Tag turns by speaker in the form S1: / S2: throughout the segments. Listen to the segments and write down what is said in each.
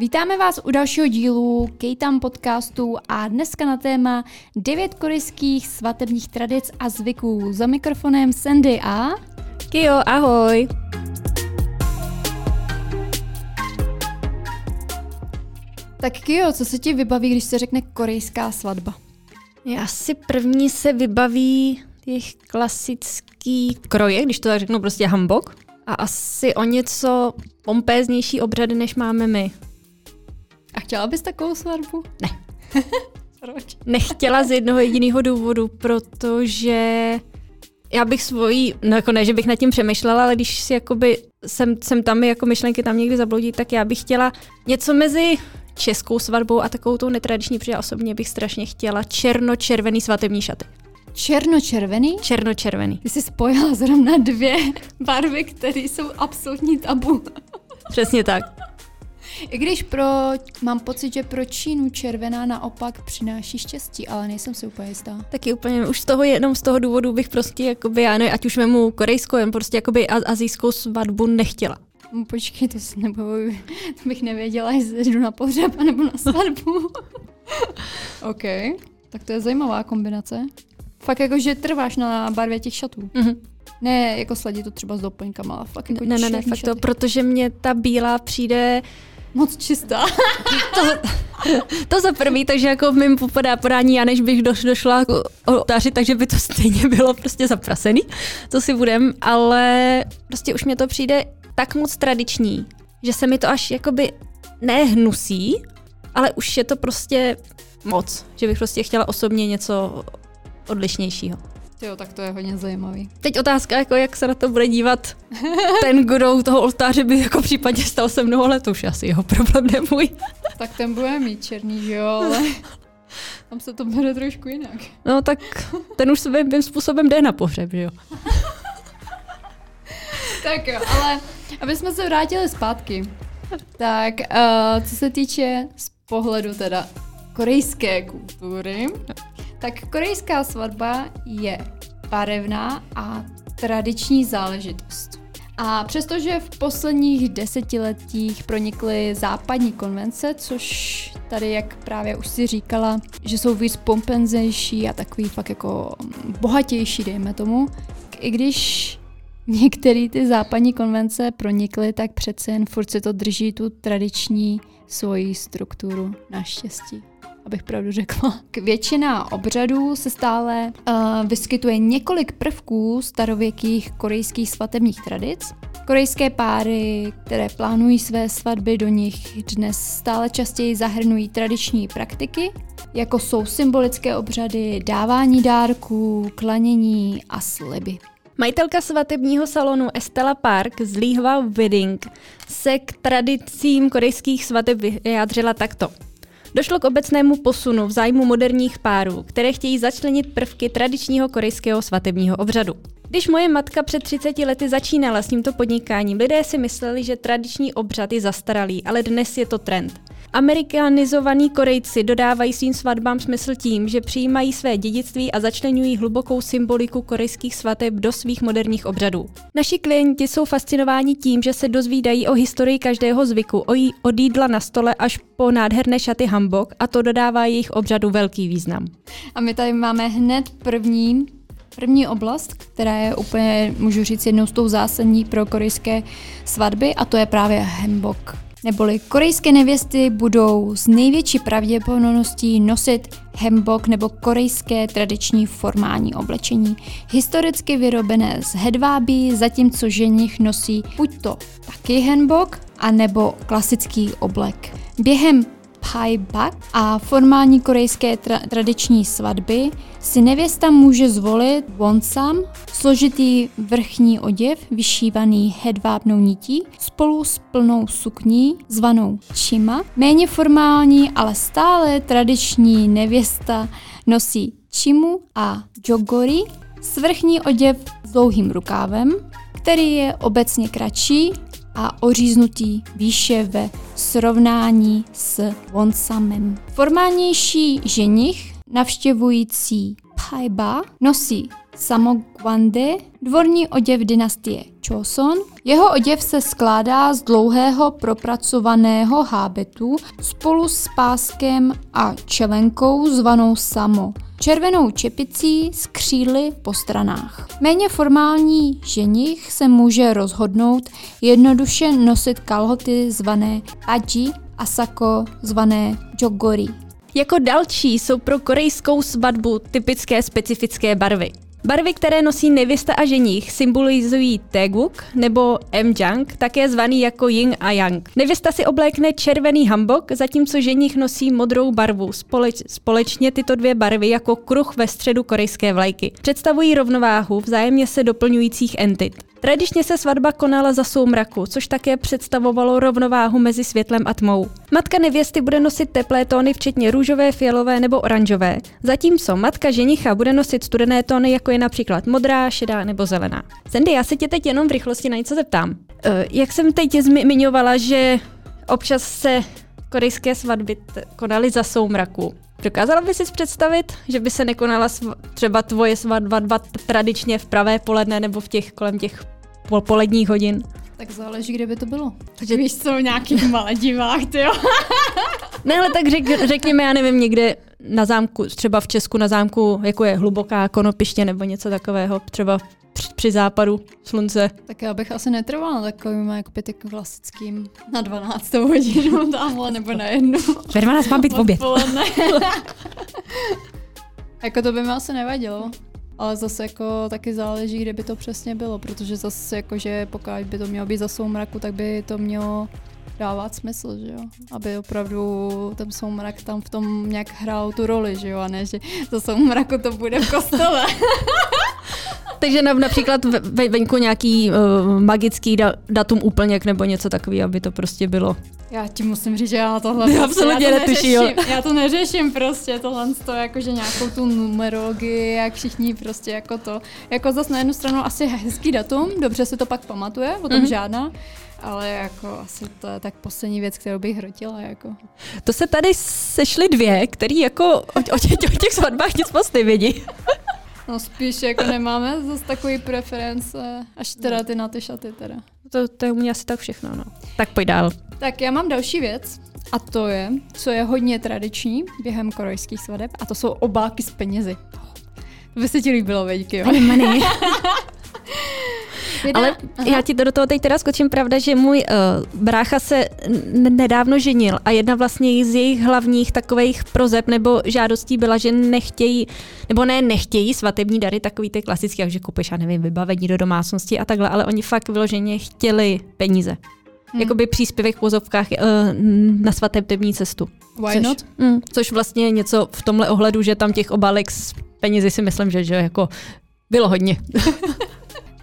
S1: Vítáme vás u dalšího dílu Kejtam podcastu a dneska na téma 9 korejských svatebních tradic a zvyků. Za mikrofonem Sandy a...
S2: Kio, ahoj!
S1: Tak Kio, co se ti vybaví, když se řekne korejská svatba?
S2: Asi první se vybaví těch klasický kroje, když to tak řeknu prostě hambok. A asi o něco pompéznější obřady, než máme my.
S1: A chtěla bys takovou svatbu?
S2: Ne.
S1: Proč?
S2: Nechtěla z jednoho jediného důvodu, protože já bych svojí, no jako ne, že bych nad tím přemýšlela, ale když si jakoby jsem, jsem tam jako myšlenky tam někdy zabloudí, tak já bych chtěla něco mezi českou svatbou a takovou tou netradiční, protože já osobně bych strašně chtěla černo-červený svatební šaty.
S1: Černočervený?
S2: Černo-červený.
S1: Ty jsi spojila zrovna dvě barvy, které jsou absolutní tabu.
S2: Přesně tak.
S1: I když pro, mám pocit, že pro Čínu červená naopak přináší štěstí, ale nejsem si úplně jistá.
S2: Taky úplně, už z toho jenom z toho důvodu bych prostě, jakoby, já ne, ať už vemu korejskou, jen prostě jakoby azijskou svatbu nechtěla.
S1: No, Počkej, to, si nebo, to bych nevěděla, jestli jdu na pohřeb nebo na svatbu. OK, tak to je zajímavá kombinace. Fakt jako, že trváš na barvě těch šatů.
S2: Mhm.
S1: Ne, jako sladit to třeba s doplňkama, ale fakt jako
S2: Ne, ne, ne, fakt to,
S1: šaty.
S2: protože mě ta bílá přijde
S1: Moc čistá.
S2: to za prvý, takže jako v mém podá podání, já než bych doš, došla k oltáři, takže by to stejně bylo prostě zaprasený, to si budem, ale prostě už mě to přijde tak moc tradiční, že se mi to až jakoby nehnusí, ale už je to prostě moc, že bych prostě chtěla osobně něco odlišnějšího.
S1: Jo, tak to je hodně zajímavý.
S2: Teď otázka, jako jak se na to bude dívat ten, kdo u toho oltáře by jako případně stal se mnou, ale to už asi jeho problém, ne můj.
S1: Tak ten bude mít černý, že jo, ale tam se to bere trošku jinak.
S2: No tak ten už svým způsobem jde na pohřeb, že jo.
S1: Tak jo, ale aby jsme se vrátili zpátky, tak uh, co se týče z pohledu teda korejské kultury, tak korejská svatba je barevná a tradiční záležitost. A přestože v posledních desetiletích pronikly západní konvence, což tady, jak právě už si říkala, že jsou víc pompenzejší a takový fakt jako bohatější, dejme tomu, i když některé ty západní konvence pronikly, tak přece jen furt se to drží tu tradiční svoji strukturu naštěstí abych pravdu řekla. K většina obřadů se stále uh, vyskytuje několik prvků starověkých korejských svatebních tradic. Korejské páry, které plánují své svatby, do nich dnes stále častěji zahrnují tradiční praktiky, jako jsou symbolické obřady, dávání dárků, klanění a sliby.
S2: Majitelka svatebního salonu Estella Park z Lihwa Wedding se k tradicím korejských svateb vyjádřila takto. Došlo k obecnému posunu v zájmu moderních párů, které chtějí začlenit prvky tradičního korejského svatebního obřadu. Když moje matka před 30 lety začínala s tímto podnikáním, lidé si mysleli, že tradiční obřad je zastaralý, ale dnes je to trend. Amerikanizovaní Korejci dodávají svým svatbám smysl tím, že přijímají své dědictví a začlenují hlubokou symboliku korejských svateb do svých moderních obřadů. Naši klienti jsou fascinováni tím, že se dozvídají o historii každého zvyku, o jí, od jídla na stole až po nádherné šaty hambok a to dodává jejich obřadu velký význam.
S1: A my tady máme hned první První oblast, která je úplně, můžu říct, jednou z tou zásadní pro korejské svatby, a to je právě hembok. Neboli korejské nevěsty budou s největší pravděpodobností nosit hembok nebo korejské tradiční formální oblečení, historicky vyrobené z hedvábí, zatímco ženich nosí buď to taky hanbok, anebo klasický oblek. Během Pai Bak a formální korejské tra- tradiční svatby si nevěsta může zvolit wonsam, složitý vrchní oděv vyšívaný hedvábnou nití spolu s plnou sukní zvanou chima. Méně formální, ale stále tradiční nevěsta nosí chimu a jogori, svrchní oděv s dlouhým rukávem, který je obecně kratší a oříznutý výše ve srovnání s wonsamem. Formálnější ženich navštěvující Paiba nosí Samogwande, dvorní oděv dynastie Choson. Jeho oděv se skládá z dlouhého propracovaného hábetu spolu s páskem a čelenkou zvanou samo červenou čepicí s křídly po stranách. Méně formální ženich se může rozhodnout jednoduše nosit kalhoty zvané paji a sako zvané jogori.
S2: Jako další jsou pro korejskou svatbu typické specifické barvy. Barvy, které nosí nevěsta a ženich, symbolizují Teguk nebo Mjang, také zvaný jako Yin a Yang. Nevěsta si oblékne červený hambok, zatímco ženich nosí modrou barvu. Společ, společně tyto dvě barvy jako kruh ve středu korejské vlajky. Představují rovnováhu vzájemně se doplňujících entit. Tradičně se svatba konala za soumraku, což také představovalo rovnováhu mezi světlem a tmou. Matka nevěsty bude nosit teplé tóny, včetně růžové, fialové nebo oranžové, zatímco matka ženicha bude nosit studené tóny, jako je například modrá, šedá nebo zelená. Sandy, já se tě teď jenom v rychlosti na něco zeptám. Uh, jak jsem teď zmiňovala, že občas se korejské svatby konaly za soumraku. Dokázala by si představit, že by se nekonala sv- třeba tvoje svatba tradičně v pravé poledne nebo v těch kolem těch pol- poledních hodin?
S1: Tak záleží, kde by to bylo. Takže víš co, v nějakých Maledivách, ty jo.
S2: ne, ale tak řek, řekněme, já nevím, někde na zámku, třeba v Česku na zámku, jako je hluboká konopiště nebo něco takového, třeba při, západu slunce.
S1: Tak já bych asi netrvala takovým jako pěti klasickým na 12 hodinu tamhle nebo na jednu.
S2: Ve 12 má být oběd.
S1: jako to by mi asi nevadilo. Ale zase jako taky záleží, kde by to přesně bylo, protože zase jako, že pokud by to mělo být za soumraku, tak by to mělo dávat smysl, že jo? Aby opravdu ten soumrak tam v tom nějak hrál tu roli, že jo? A ne, že za soumraku to bude v kostele.
S2: Takže například ve, venku nějaký uh, magický da, datum úplněk nebo něco takového, aby to prostě bylo.
S1: Já ti musím říct, že já tohle prostě,
S2: absolutně já to netuší,
S1: neřeším, já to neřeším prostě, tohle to jakože nějakou tu numerologii, jak všichni prostě jako to, jako zase na jednu stranu asi hezký datum, dobře se to pak pamatuje, o tom mm-hmm. žádná, ale jako asi to je tak poslední věc, kterou bych hrotila. Jako.
S2: To se tady sešly dvě, který jako o, o, těch, o těch svatbách nic moc nevědí.
S1: No spíš jako nemáme zase takový preference, až teda ty na ty šaty teda.
S2: To, to je u mě asi tak všechno, no. Tak pojď dál.
S1: Tak já mám další věc a to je, co je hodně tradiční během korejských svadeb a to jsou obálky s penězi. To by se ti líbilo, veďky, jo?
S2: Money, money. Ale Aha. já ti do toho teď teda skočím, pravda, že můj uh, brácha se nedávno ženil a jedna vlastně z jejich hlavních takových prozeb nebo žádostí byla, že nechtějí, nebo ne nechtějí svatební dary, takový ty klasický, jak že kupeš, já nevím, vybavení do domácnosti a takhle, ale oni fakt vyloženě chtěli peníze. Hmm. Jakoby příspěvek v pozovkách uh, na svatební cestu.
S1: Why což, not?
S2: Mm, což vlastně je něco v tomhle ohledu, že tam těch obálek s penězi si myslím, že, že jako bylo hodně.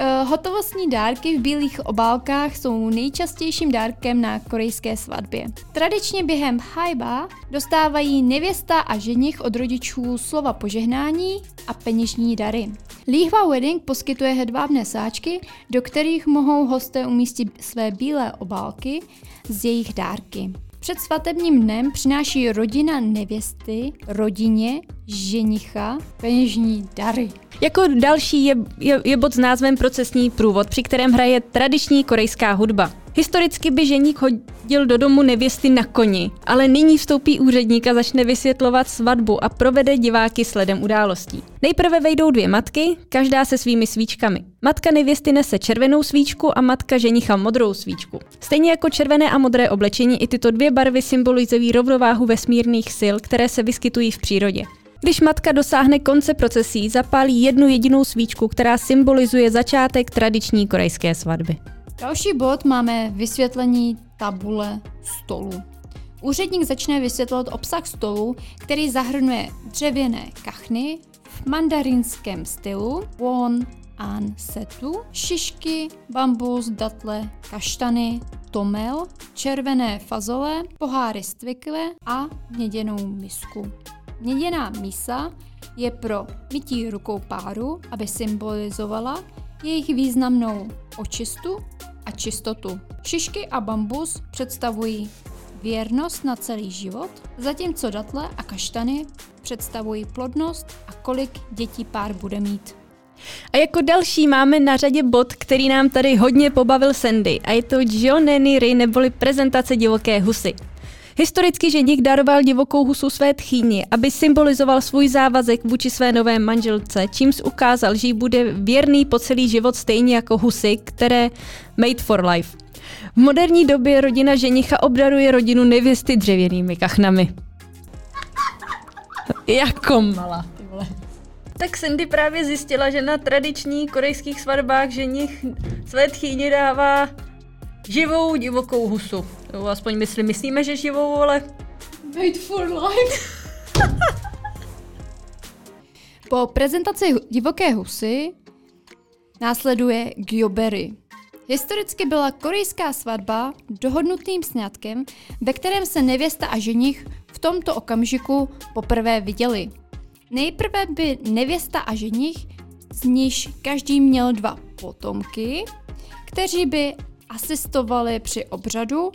S1: Uh, hotovostní dárky v bílých obálkách jsou nejčastějším dárkem na korejské svatbě. Tradičně během hajba dostávají nevěsta a ženich od rodičů slova požehnání a peněžní dary. Líhva Wedding poskytuje hedvábné sáčky, do kterých mohou hosté umístit své bílé obálky z jejich dárky. Před svatebním dnem přináší rodina nevěsty rodině ženicha peněžní dary.
S2: Jako další je, je, je bod s názvem Procesní průvod, při kterém hraje tradiční korejská hudba. Historicky by ženík chodil do domu nevěsty na koni, ale nyní vstoupí úředník a začne vysvětlovat svatbu a provede diváky sledem událostí. Nejprve vejdou dvě matky, každá se svými svíčkami. Matka nevěsty nese červenou svíčku a matka ženicha modrou svíčku. Stejně jako červené a modré oblečení, i tyto dvě barvy symbolizují rovnováhu vesmírných sil, které se vyskytují v přírodě. Když matka dosáhne konce procesí, zapálí jednu jedinou svíčku, která symbolizuje začátek tradiční korejské svatby.
S1: Další bod máme vysvětlení tabule stolu. Úředník začne vysvětlovat obsah stolu, který zahrnuje dřevěné kachny v mandarinském stylu, won, an setu, šišky, bambus, datle, kaštany, tomel, červené fazole, poháry z a měděnou misku. Měděná misa je pro mytí rukou páru, aby symbolizovala jejich významnou očistu a čistotu. Šišky a bambus představují věrnost na celý život, zatímco datle a kaštany představují plodnost a kolik dětí pár bude mít.
S2: A jako další máme na řadě bod, který nám tady hodně pobavil Sandy a je to Johnny neboli prezentace divoké husy. Historicky ženich daroval divokou husu své tchýni, aby symbolizoval svůj závazek vůči své nové manželce, čímž ukázal, že jí bude věrný po celý život stejně jako husy, které made for life. V moderní době rodina ženicha obdaruje rodinu nevěsty dřevěnými kachnami. jako malá. Tak Cindy právě zjistila, že na tradiční korejských svatbách ženich své tchýni dává živou divokou husu. Jo, aspoň myslí, myslíme, že živou, ale...
S1: Wait for life. po prezentaci divoké husy následuje Gyobery. Historicky byla korejská svatba dohodnutým sňatkem, ve kterém se nevěsta a ženich v tomto okamžiku poprvé viděli. Nejprve by nevěsta a ženich, z níž každý měl dva potomky, kteří by asistovali při obřadu,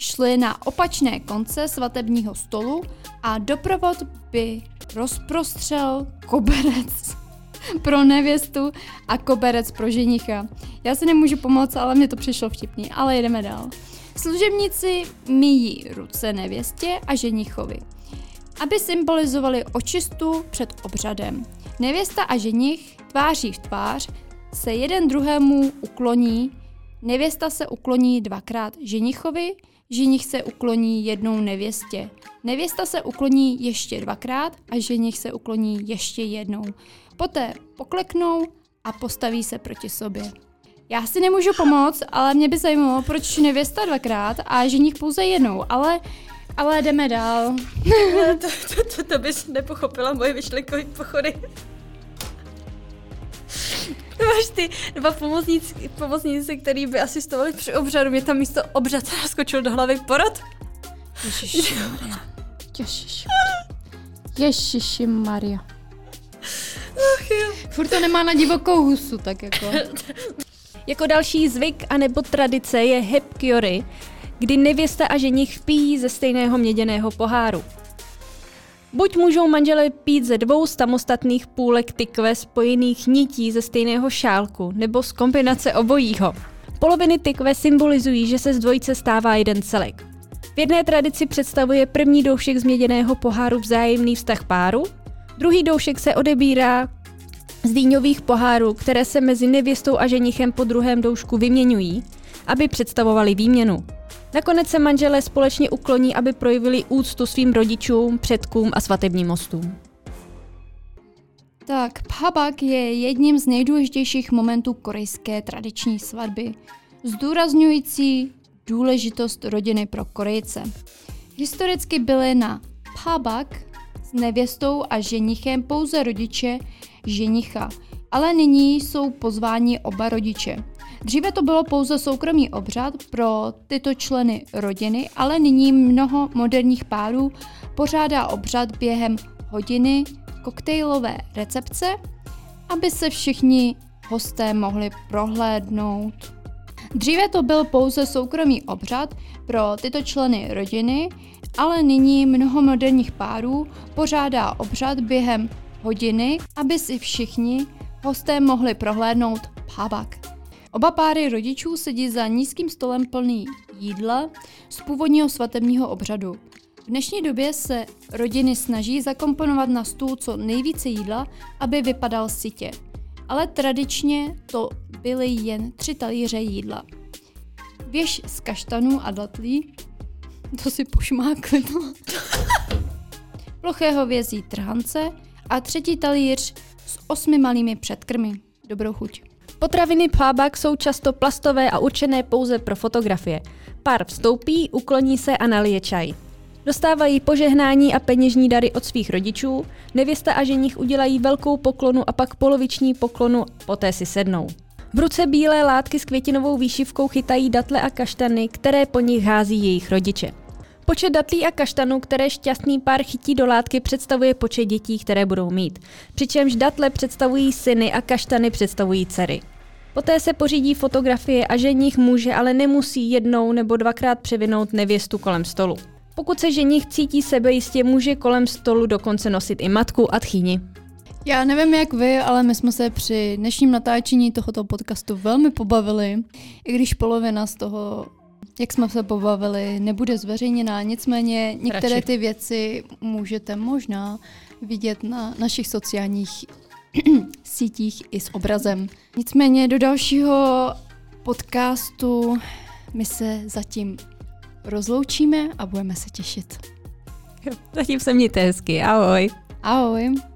S1: šli na opačné konce svatebního stolu a doprovod by rozprostřel koberec pro nevěstu a koberec pro ženicha. Já si nemůžu pomoct, ale mně to přišlo vtipný, ale jedeme dál. Služebníci míjí ruce nevěstě a ženichovi, aby symbolizovali očistu před obřadem. Nevěsta a ženich tváří v tvář se jeden druhému ukloní, nevěsta se ukloní dvakrát ženichovi, ženich se ukloní jednou nevěstě. Nevěsta se ukloní ještě dvakrát a ženich se ukloní ještě jednou. Poté pokleknou a postaví se proti sobě. Já si nemůžu pomoct, ale mě by zajímalo, proč nevěsta dvakrát a ženich pouze jednou, ale ale jdeme dál.
S2: to, to, to, to bys nepochopila moje myšlenkové pochody. Máš ty dva pomocníci, pomocníci, který by asistovali při obřadu. Mě tam místo obřad skočil do hlavy porod.
S1: Ježiši Maria. Ježiši Ježiši Maria. Ach jo. Furt to nemá na divokou husu, tak jako.
S2: jako další zvyk anebo tradice je hepkiory, kdy nevěsta a ženich pijí ze stejného měděného poháru. Buď můžou manželé pít ze dvou samostatných půlek tykve spojených nití ze stejného šálku, nebo z kombinace obojího. Poloviny tykve symbolizují, že se z dvojice stává jeden celek. V jedné tradici představuje první doušek z měděného poháru vzájemný vztah páru, druhý doušek se odebírá z dýňových pohárů, které se mezi nevěstou a ženichem po druhém doušku vyměňují, aby představovali výměnu. Nakonec se manželé společně ukloní, aby projevili úctu svým rodičům, předkům a svatebním mostům.
S1: Tak, phabak je jedním z nejdůležitějších momentů korejské tradiční svatby, zdůrazňující důležitost rodiny pro Korejce. Historicky byly na phabak s nevěstou a ženichem pouze rodiče ženicha, ale nyní jsou pozváni oba rodiče. Dříve to bylo pouze soukromý obřad pro tyto členy rodiny, ale nyní mnoho moderních párů pořádá obřad během hodiny koktejlové recepce, aby se všichni hosté mohli prohlédnout. Dříve to byl pouze soukromý obřad pro tyto členy rodiny, ale nyní mnoho moderních párů pořádá obřad během hodiny, aby si všichni hosté mohli prohlédnout phabak. Oba páry rodičů sedí za nízkým stolem plný jídla z původního svatebního obřadu. V dnešní době se rodiny snaží zakomponovat na stůl co nejvíce jídla, aby vypadal sitě. Ale tradičně to byly jen tři talíře jídla. Věž z kaštanů a datlí, to si pošmákli. Plochého vězí trhance a třetí talíř s osmi malými předkrmy. Dobrou chuť.
S2: Potraviny plábak jsou často plastové a určené pouze pro fotografie. Pár vstoupí, ukloní se a nalije čaj. Dostávají požehnání a peněžní dary od svých rodičů, nevěsta a ženich udělají velkou poklonu a pak poloviční poklonu, poté si sednou. V ruce bílé látky s květinovou výšivkou chytají datle a kaštany, které po nich hází jejich rodiče. Počet datlí a kaštanů, které šťastný pár chytí do látky, představuje počet dětí, které budou mít. Přičemž datle představují syny a kaštany představují dcery. Poté se pořídí fotografie a ženich může, ale nemusí jednou nebo dvakrát převinout nevěstu kolem stolu. Pokud se ženich cítí sebejistě, může kolem stolu dokonce nosit i matku a tchýni.
S1: Já nevím jak vy, ale my jsme se při dnešním natáčení tohoto podcastu velmi pobavili, i když polovina z toho, jak jsme se pobavili, nebude zveřejněná. Nicméně některé
S2: Radši.
S1: ty věci můžete možná vidět na našich sociálních sítích i s obrazem. Nicméně do dalšího podcastu my se zatím rozloučíme a budeme se těšit.
S2: Zatím se mějte hezky, ahoj.
S1: Ahoj!